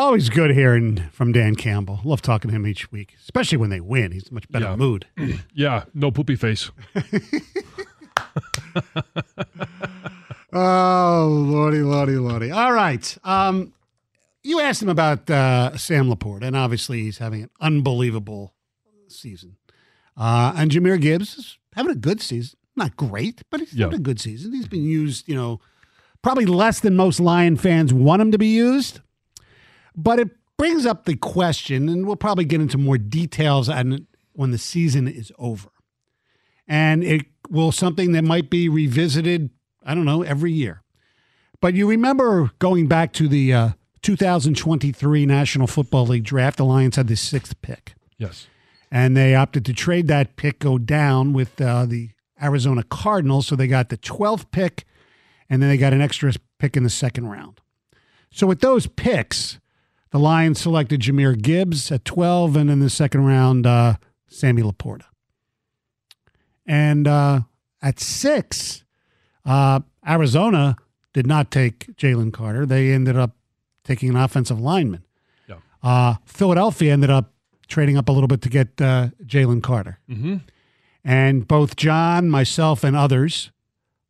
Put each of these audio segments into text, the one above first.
Always good hearing from Dan Campbell. Love talking to him each week, especially when they win. He's in much better Yeah. mood. Yeah, no poopy face. Oh, lordy, lordy, lordy. All right. Um, you asked him about uh, Sam LaPorta, and obviously he's having an unbelievable season. Uh, and Jahmyr Gibbs is having a good season. Not great, but he's Yeah. having a good season. He's been used, you know, probably less than most Lion fans want him to be used. But it brings up the question, and we'll probably get into more details on when the season is over. And it will something that might be revisited, I don't know, every year. But you remember going back to the uh, 2023 National Football League draft, the Lions had the sixth pick. Yes. And they opted to trade that pick, go down with uh, the Arizona Cardinals. So they got the 12th pick, and then they got an extra pick in the second round. So with those picks, the Lions selected Jahmyr Gibbs at 12, and in the second round, uh, Sammy Laporta. And uh, at six, uh, Arizona did not take Jalen Carter. They ended up taking an offensive lineman. Yeah. Uh, Philadelphia ended up trading up a little bit to get uh, Jalen Carter. Mm-hmm. And both John, myself, and others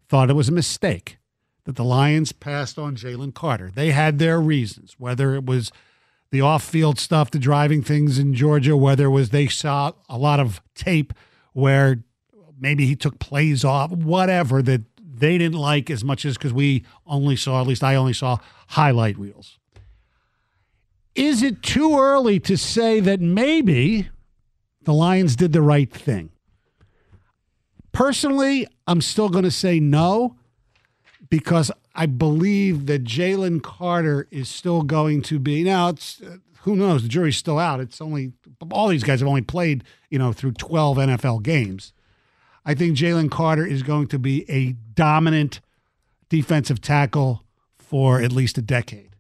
thought it was a mistake that the Lions passed on Jalen Carter. They had their reasons, whether it was the off field stuff, the driving things in Georgia, whether it was they saw a lot of tape where maybe he took plays off, whatever that they didn't like as much as because we only saw, at least I only saw highlight reels. Is it too early to say that maybe the Lions did the right thing? Personally, I'm still going to say no because I believe that Jalen Carter is still going to be. Now, it's who knows? The jury's still out. It's only all these guys have only played, you know, through 12 NFL games. I think Jalen Carter is going to be a dominant defensive tackle for at least a decade.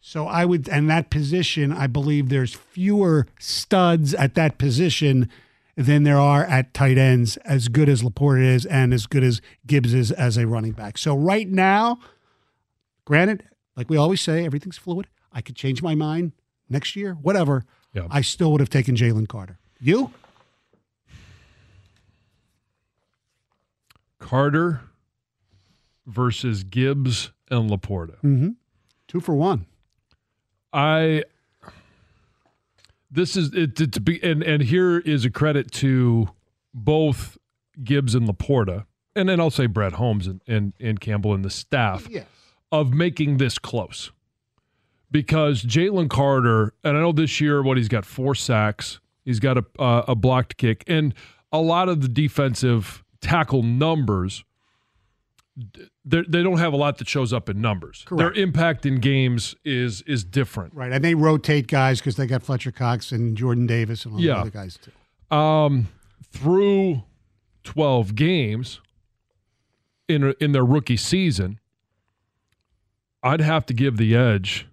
So I would, and that position, I believe there's fewer studs at that position than there are at tight ends, as good as LaPorta is and as good as Gibbs is as a running back. So right now, granted, like we always say, everything's fluid. I could change my mind next year, whatever. Yeah. I still would have taken Jalen Carter. You? Carter versus Gibbs and Laporta. Mm-hmm. Two for one. I this is it to, to be and and here is a credit to both Gibbs and Laporta, and then I'll say Brad Holmes and and, and Campbell and the staff Yes. of making this close. Because Jalen Carter, and I know this year what he's got four sacks, he's got a uh, a blocked kick, and a lot of the defensive tackle numbers. They don't have a lot that shows up in numbers. Correct. Their impact in games is is different. Right. And they rotate guys because they got Fletcher Cox and Jordan Davis and all Yeah. the other guys too. um, through 12 games in in their rookie season, I'd have to give the edge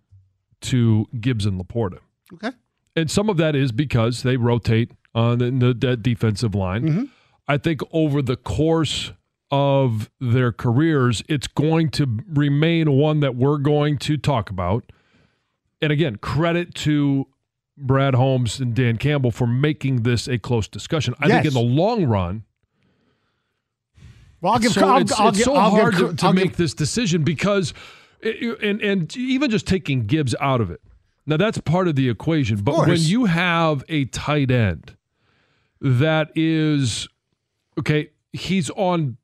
to Gibbs and Laporta. Okay. And some of that is because they rotate on the, the, defensive line. Mm-hmm. I think over the course of their careers, it's going to remain one that we're going to talk about. And again, credit to Brad Holmes and Dan Campbell for making this a close discussion. I think in the long run, Well, I'll give. so I'll, it's, I'll it's give- so I'll hard cr- to, to I'll make give- this decision because, it- and and even just taking Gibbs out of it, Now that's part of the equation. But when you have a tight end that is okay, he's on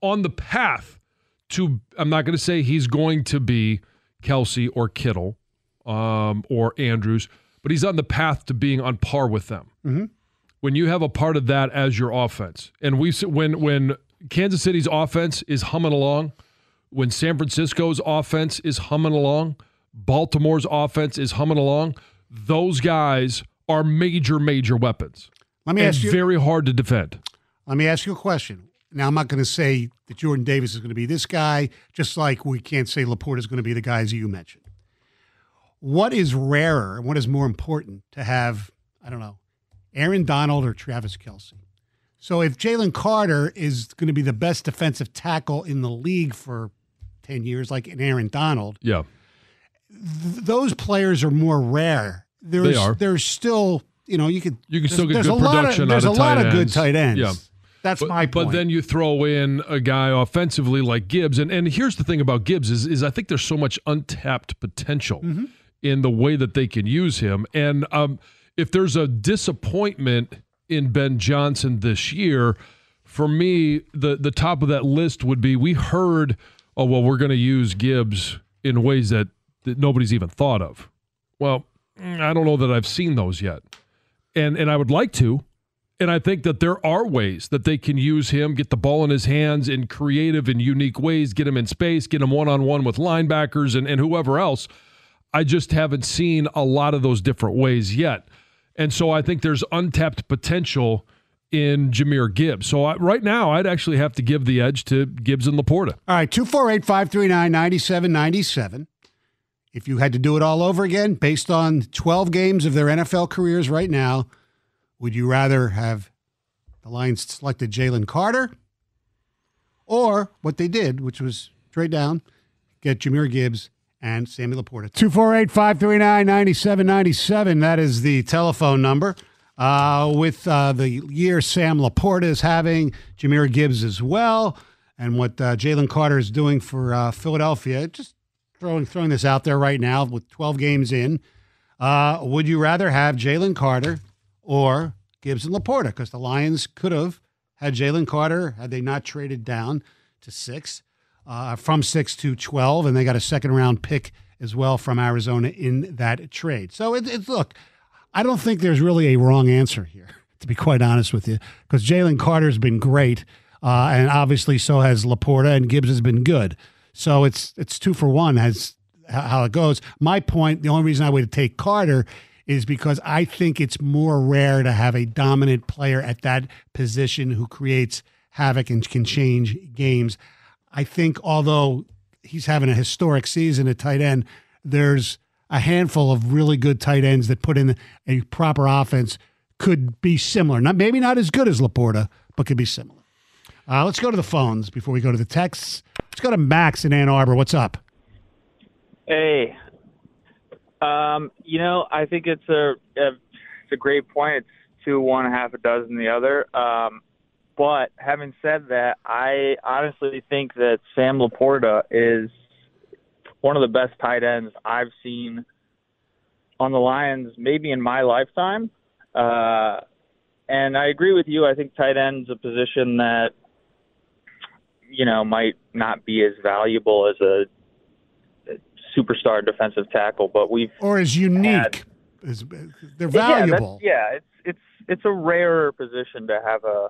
on the path to I'm not going to say he's going to be Kelce or Kittle um, or Andrews, but he's on the path to being on par with them. When you have a part of that as your offense, and we when when Kansas City's offense is humming along, when San Francisco's offense is humming along, Baltimore's offense is humming along, those guys are major major weapons Let me ask you. very hard to defend. Let me ask you a question. Now, I'm not going to say that Jordan Davis is going to be this guy, just like we can't say LaPorta is going to be the guys you mentioned. What is rarer and what is more important to have, I don't know, Aaron Donald or Travis Kelce? So if Jalen Carter is going to be the best defensive tackle in the league for 10 years, like an Aaron Donald, Yeah. th- those players are more rare. There's, are. There's still, you know, you could. You can still get good lot of- production There's a lot of good tight ends. Yeah. That's But, my point. but then you throw in a guy offensively like Gibbs, and and here's the thing about Gibbs is is I think there's so much untapped potential Mm-hmm. in the way that they can use him, and um, if there's a disappointment in Ben Johnson this year, for me the the top of that list would be we heard oh well we're going to use Gibbs in ways that that nobody's even thought of. Well, mm, I don't know that I've seen those yet, and and I would like to. And I think that there are ways that they can use him, get the ball in his hands in creative and unique ways, get him in space, get him one on one with linebackers and, and whoever else. I just haven't seen a lot of those different ways yet. And so I think there's untapped potential in Jahmyr Gibbs. So I, right now, I'd actually have to give the edge to Gibbs and Laporta. All right, 248 539 9797. If you had to do it all over again, based on 12 games of their NFL careers right now, would you rather have the Lions selected Jalen Carter or what they did, which was trade down, get Jahmyr Gibbs and Sammy Laporta? 248 539 9797. That is the telephone number. Uh, with uh, the year Sam Laporta is having, Jahmyr Gibbs as well, and what uh, Jalen Carter is doing for uh, Philadelphia. Just throwing throwing this out there right now with 12 games in. Uh, would you rather have Jalen Carter or Gibbs and Laporta? Because the Lions could have had Jalen Carter had they not traded down to six, uh, from six to 12, and they got a second round pick as well from Arizona in that trade. So it, it's look, I don't think there's really a wrong answer here, to be quite honest with you, because Jalen Carter's been great, uh, and obviously so has Laporta, and Gibbs has been good. So it's it's two for one as how it goes. My point, the only reason I would take Carter is because I think it's more rare to have a dominant player at that position who creates havoc and can change games. I think although he's having a historic season at tight end, there's a handful of really good tight ends that put in a proper offense could be similar. Not maybe not as good as Laporta, but could be similar. Uh, let's go to the phones before we go to the texts. Let's go to Max in Ann Arbor. What's up? Hey, um, you know, I think it's a, a it's a great point. It's two one, half a dozen the other. Um, but having said that, I honestly think that Sam Laporta is one of the best tight ends I've seen on the Lions, maybe in my lifetime. Uh, and I agree with you. I think tight end's a position that you know might not be as valuable as a superstar defensive tackle, but we've Or is unique? Is, they're valuable. Yeah, yeah, it's it's it's a rarer position to have a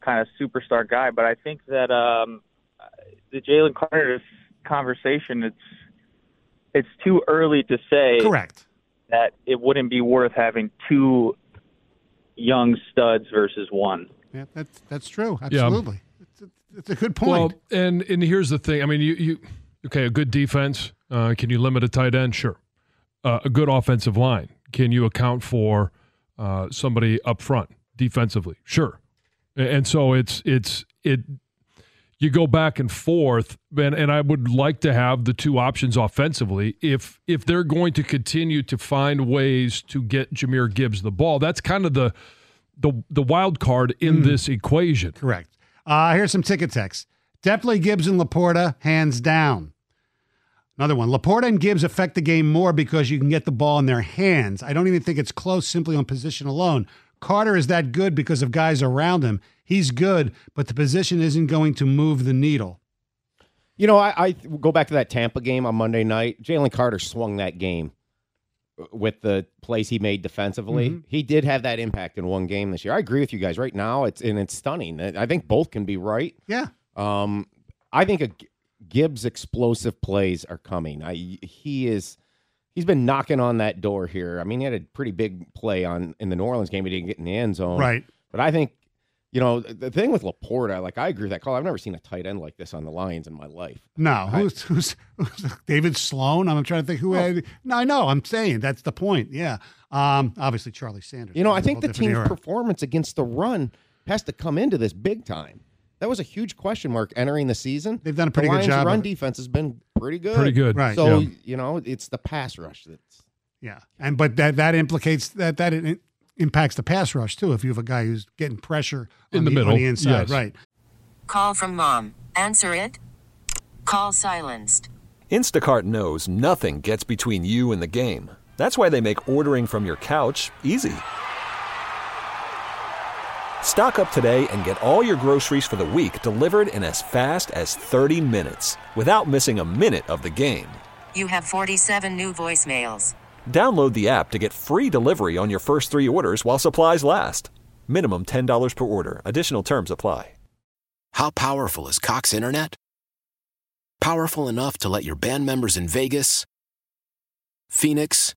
kind of superstar guy, but I think that um, the Jalen Carter conversation it's it's too early to say Correct. that it wouldn't be worth having two young studs versus one. Yeah, that's that's true. Absolutely. It's, a, it's a good point. Well, and and here's the thing. I mean, you you okay? A good defense. Uh, can you limit a tight end? Sure. Uh, a good offensive line. Can you account for uh, somebody up front defensively? Sure. And, so it's it's it. You go back and forth, and, and I would like to have the two options offensively. If if they're going to continue to find ways to get Jahmyr Gibbs the ball, that's kind of the the the wild card in this equation. Correct. Uh, here's some ticket text. Definitely Gibbs and Laporta, hands down. Another one. Laporta and Gibbs affect the game more because you can get the ball in their hands. I don't even think it's close simply on position alone. Carter is that good because of guys around him. He's good, but the position isn't going to move the needle. You know, I, I go back to that Tampa game on Monday night. Jalen Carter swung that game with the plays he made defensively. Mhm. He did have that impact in one game this year. I agree with you guys. Right now, it's and it's stunning. I think both can be right. Yeah. Um, I think a Gibbs explosive plays are coming. I he is he's been knocking on that door here. I mean, he had a pretty big play on in the New Orleans game. He didn't get in the end zone, Right. But I think you know the thing with Laporta. Like I agree with that call. I've never seen a tight end like this on the Lions in my life. No, who's, who's, who's David Sloan? I'm trying to think who had. No, I know. I'm saying that's the point. Yeah. Um, obviously, Charlie Sanders. You know, I think the team's era. performance against the run has to come into this big time. That was a huge question mark entering the season. They've done a pretty the good job run defense has been pretty good. Pretty good. Right. So Yeah. you know, it's the pass rush that's Yeah, and but that that implicates that that it impacts the pass rush too. If you have a guy who's getting pressure on In the middle, on the inside, yes. right? Call from mom. Answer it. Call silenced. Instacart knows nothing gets between you and the game. That's why they make ordering from your couch easy. Stock up today and get all your groceries for the week delivered in as fast as 30 minutes without missing a minute of the game. You have 47 new voicemails. Download the app to get free delivery on your first three orders while supplies last. Minimum $10 per order. Additional terms apply. How powerful is Cox Internet? Powerful enough to let your band members in Vegas, Phoenix,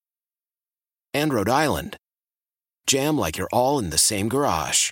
and Rhode Island jam like you're all in the same garage.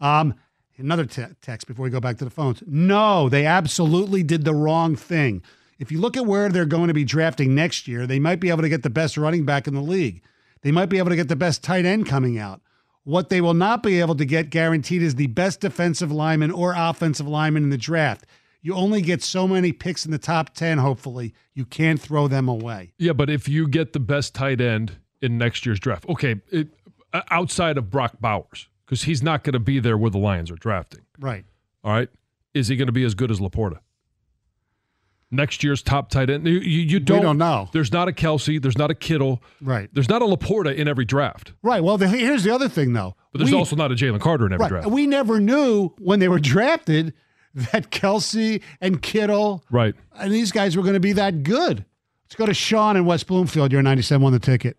Um, another te- text before we go back to the phones. No, they absolutely did the wrong thing. If you look at where they're going to be drafting next year, they might be able to get the best running back in the league. They might be able to get the best tight end coming out. What they will not be able to get guaranteed is the best defensive lineman or offensive lineman in the draft. You only get so many picks in the top 10, hopefully. You can't throw them away. Yeah, but if you get the best tight end in next year's draft, okay, it, outside of Brock Bowers, because he's not going to be there where the Lions are drafting. Right. All right, is he going to be as good as Laporta? Next year's top tight end, you, you, you don't, don't know. There's not a Kelce, there's not a Kittle, Right. there's not a Laporta in every draft, Right. Well, the, here's the other thing, though. but there's We- also not a Jalen Carter in every Right. draft. We never knew when they were drafted that Kelce and Kittle right. and these guys were going to be that good. Let's go to Sean in West Bloomfield. You're 97 on the ticket.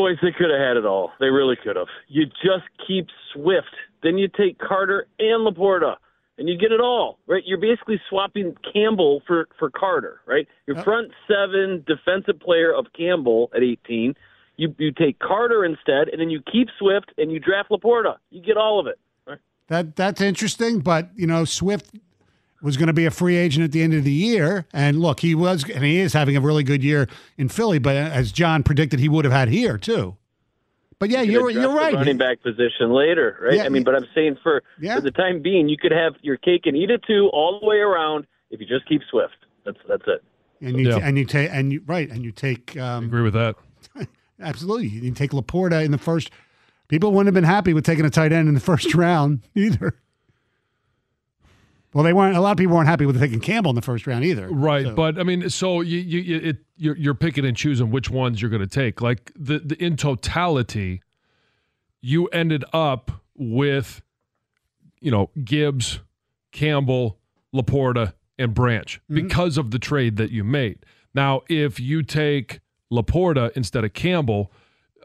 Boys, they could have had it all. They really could have. You just keep Swift, then you take Carter and Laporta, and you get it all, right? You're basically swapping Campbell for for Carter, right? Your front seven defensive player of Campbell at 18. You you take Carter instead, and then you keep Swift and you draft Laporta. You get all of it. Right? That that's interesting, but you know Swift was going to be a free agent at the end of the year, and look, he was and he is having a really good year in Philly. But as John predicted, he would have had here too. But yeah, You you're could you're the right. running back position later, right? Yeah, I mean, but I'm saying for Yeah. for the time being, you could have your cake and eat it too, all the way around. If you just keep Swift, that's that's it. And you Yeah. and you take and you right and you take um, Agree with that. absolutely you take Laporta in the first. People wouldn't have been happy with taking a tight end in the first round either. Well, they weren't. A lot of people weren't happy with taking Campbell in the first round either. Right, So- but I mean, so you you it you're, you're picking and choosing which ones you're going to take. Like the, the in totality, you ended up with, you know, Gibbs, Campbell, Laporta, and Branch because of the trade that you made. Now, if you take Laporta instead of Campbell,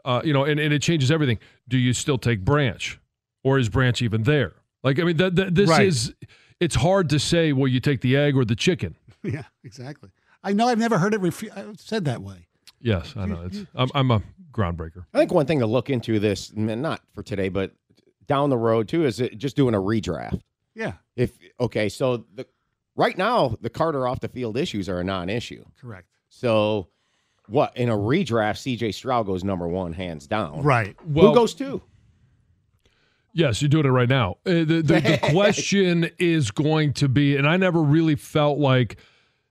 uh, you know, and, and it changes everything. Do you still take Branch, or is Branch even there? Like, I mean, that, that this Right. is it's hard to say, well, you take the egg or the chicken. Yeah, exactly. I know I've never heard it refu- uh, said that way. Yes, I know. It's I'm, I'm a groundbreaker. I think one thing to look into this, not for today, but down the road too, is just doing a redraft. Yeah, If okay, so the right now the Carter off the field issues are a non-issue. correct. So what in a redraft, CJ Stroud goes number one, hands down. Right. Well, Who goes two? Yes, you're doing it right now. Uh, the, the, the question is going to be, and I never really felt like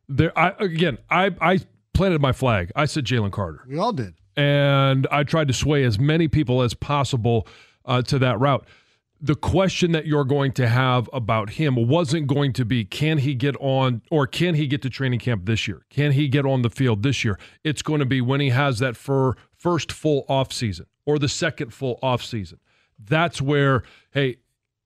there. I again, I I planted my flag. I said Jalen Carter, We all did. and I tried to sway as many people as possible uh, to that route. The question that you're going to have about him wasn't going to be can he get on or can he get to training camp this year? Can he get on the field this year? It's going to be when he has that for first full off season or the second full off season. That's where, hey,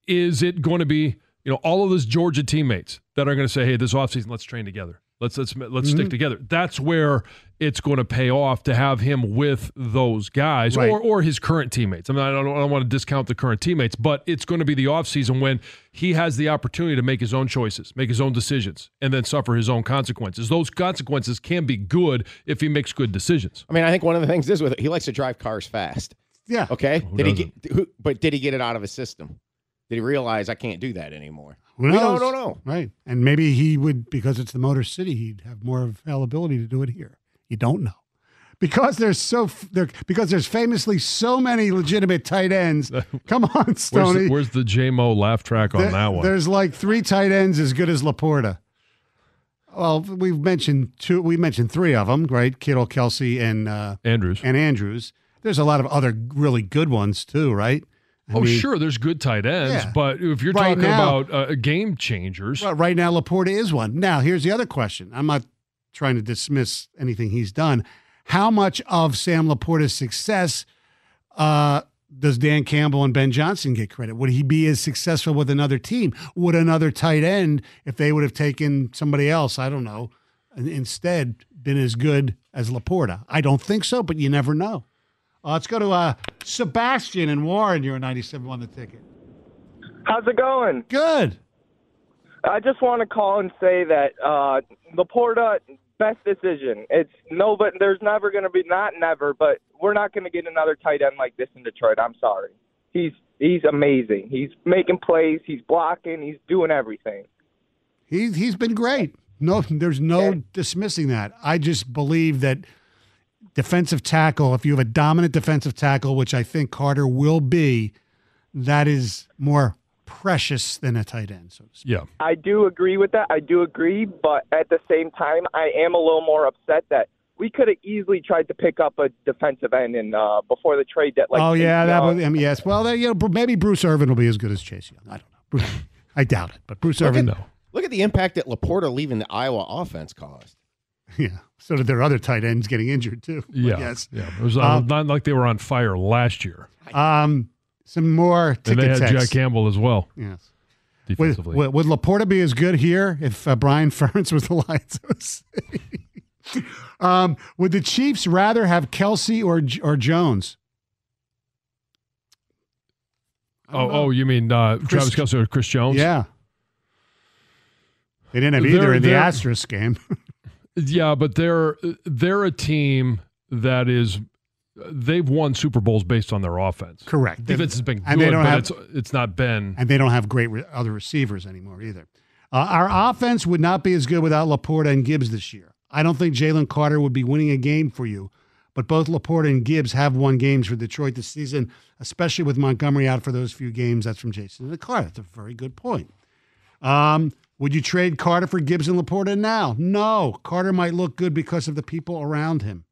is it going to be, you know, all of those Georgia teammates that are going to say, hey, this offseason, let's train together. Let's let's let's stick mm-hmm. together. That's where it's going to pay off to have him with those guys Right. or or his current teammates. I mean, I don't, I don't want to discount the current teammates, but it's going to be the offseason when he has the opportunity to make his own choices, make his own decisions, and then suffer his own consequences. Those consequences can be good if he makes good decisions. I mean, I think one of the things is with it, he likes to drive cars fast. Yeah. Okay, Who did doesn't? get? Who, but did he get it out of his system? Did he realize I can't do that anymore? Who We knows? don't, don't know. Right. And maybe he would, because it's the Motor City, he'd have more availability to do it here. You don't know. Because there's so f- there, because there's famously so many legitimate tight ends. Come on, Where's Stoney. the, where's the JMO laugh track on There- that one? There's like three tight ends as good as Laporta. Well, we've mentioned two. We mentioned three of them, right? Kittle, Kelce, and uh, Andrews. and Andrews. There's a lot of other really good ones too, right? I oh, mean, sure, there's good tight ends, Yeah. but if you're Right talking now- about uh, game changers, Well, right now, Laporta is one. Now, here's the other question. I'm not trying to dismiss anything he's done. How much of Sam Laporta's success uh, does Dan Campbell and Ben Johnson get credit? Would he be as successful with another team? Would another tight end, if they would have taken somebody else, I don't know, instead been as good as Laporta? I don't think so, but you never know. Uh, let's go to uh, Sebastian and Warren. You're a 97 on the ticket. How's it going? Good. I just want to call and say that uh, Laporta, best decision. It's no, but there's never going to be not never, but we're not going to get another tight end like this in Detroit. I'm sorry. He's he's amazing. He's making plays. He's blocking. He's doing everything. He's he's been great. No, there's no dismissing that. I just believe that defensive tackle, if you have a dominant defensive tackle, which I think Carter will be, that is more precious than a tight end. So to speak. yeah, I do agree with that. I do agree, but at the same time, I am a little more upset that we could have easily tried to pick up a defensive end in uh, before the trade deadline. oh yeah, that Young. would, I mean, yes. Well, then, you know, maybe Bruce Irvin will be as good as Chase Young. I don't know. Bruce, I doubt it, but Bruce Look Irvin, at, look at the impact that Laporta leaving the Iowa offense caused. yeah. So did their other tight ends getting injured too. Yeah, Yes. yeah. It was Um, not like they were on fire last year, Um, some more and ticket they had. Jack Campbell as well Yes. Defensively. would, would Laporta be as good here if uh, Brian Ferentz was the Lions um, would the Chiefs rather have Kelce or or Jones? Oh, know. oh, you mean uh, Chris- Travis Kelce or Chris Jones? yeah. They didn't have They're- either in the they're- Asterisk game. Yeah, but they're they're a team that is they've won Super Bowls based on their offense. Correct. Defense has been good, And they don't but have- it's it's not been. and they don't have great re- other receivers anymore either. Uh, our offense would not be as good without Laporta and Gibbs this year. I don't think Jalen Carter would be winning a game for you, but both Laporta and Gibbs have won games for Detroit this season, especially with Montgomery out for those few games. That's from Jason and Carter. That's a very good point. Um, would you trade Carter for Gibbs and Laporta now? No. Carter might look good because of the people around him.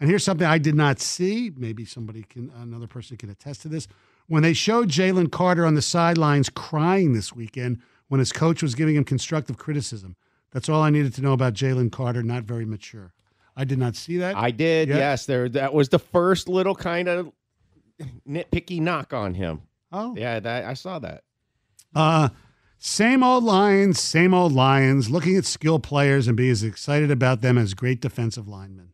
And here's something I did not see. Maybe somebody can, another person can attest to this. When they showed Jalen Carter on the sidelines crying this weekend when his coach was giving him constructive criticism, that's all I needed to know about Jalen Carter. Not very mature. I did not see that. I did, yes. There, that was the first little kind of nitpicky knock on him. Oh, Yeah, that, I saw that. Uh, same old Lions, same old Lions, looking at skill players and be as excited about them as great defensive linemen.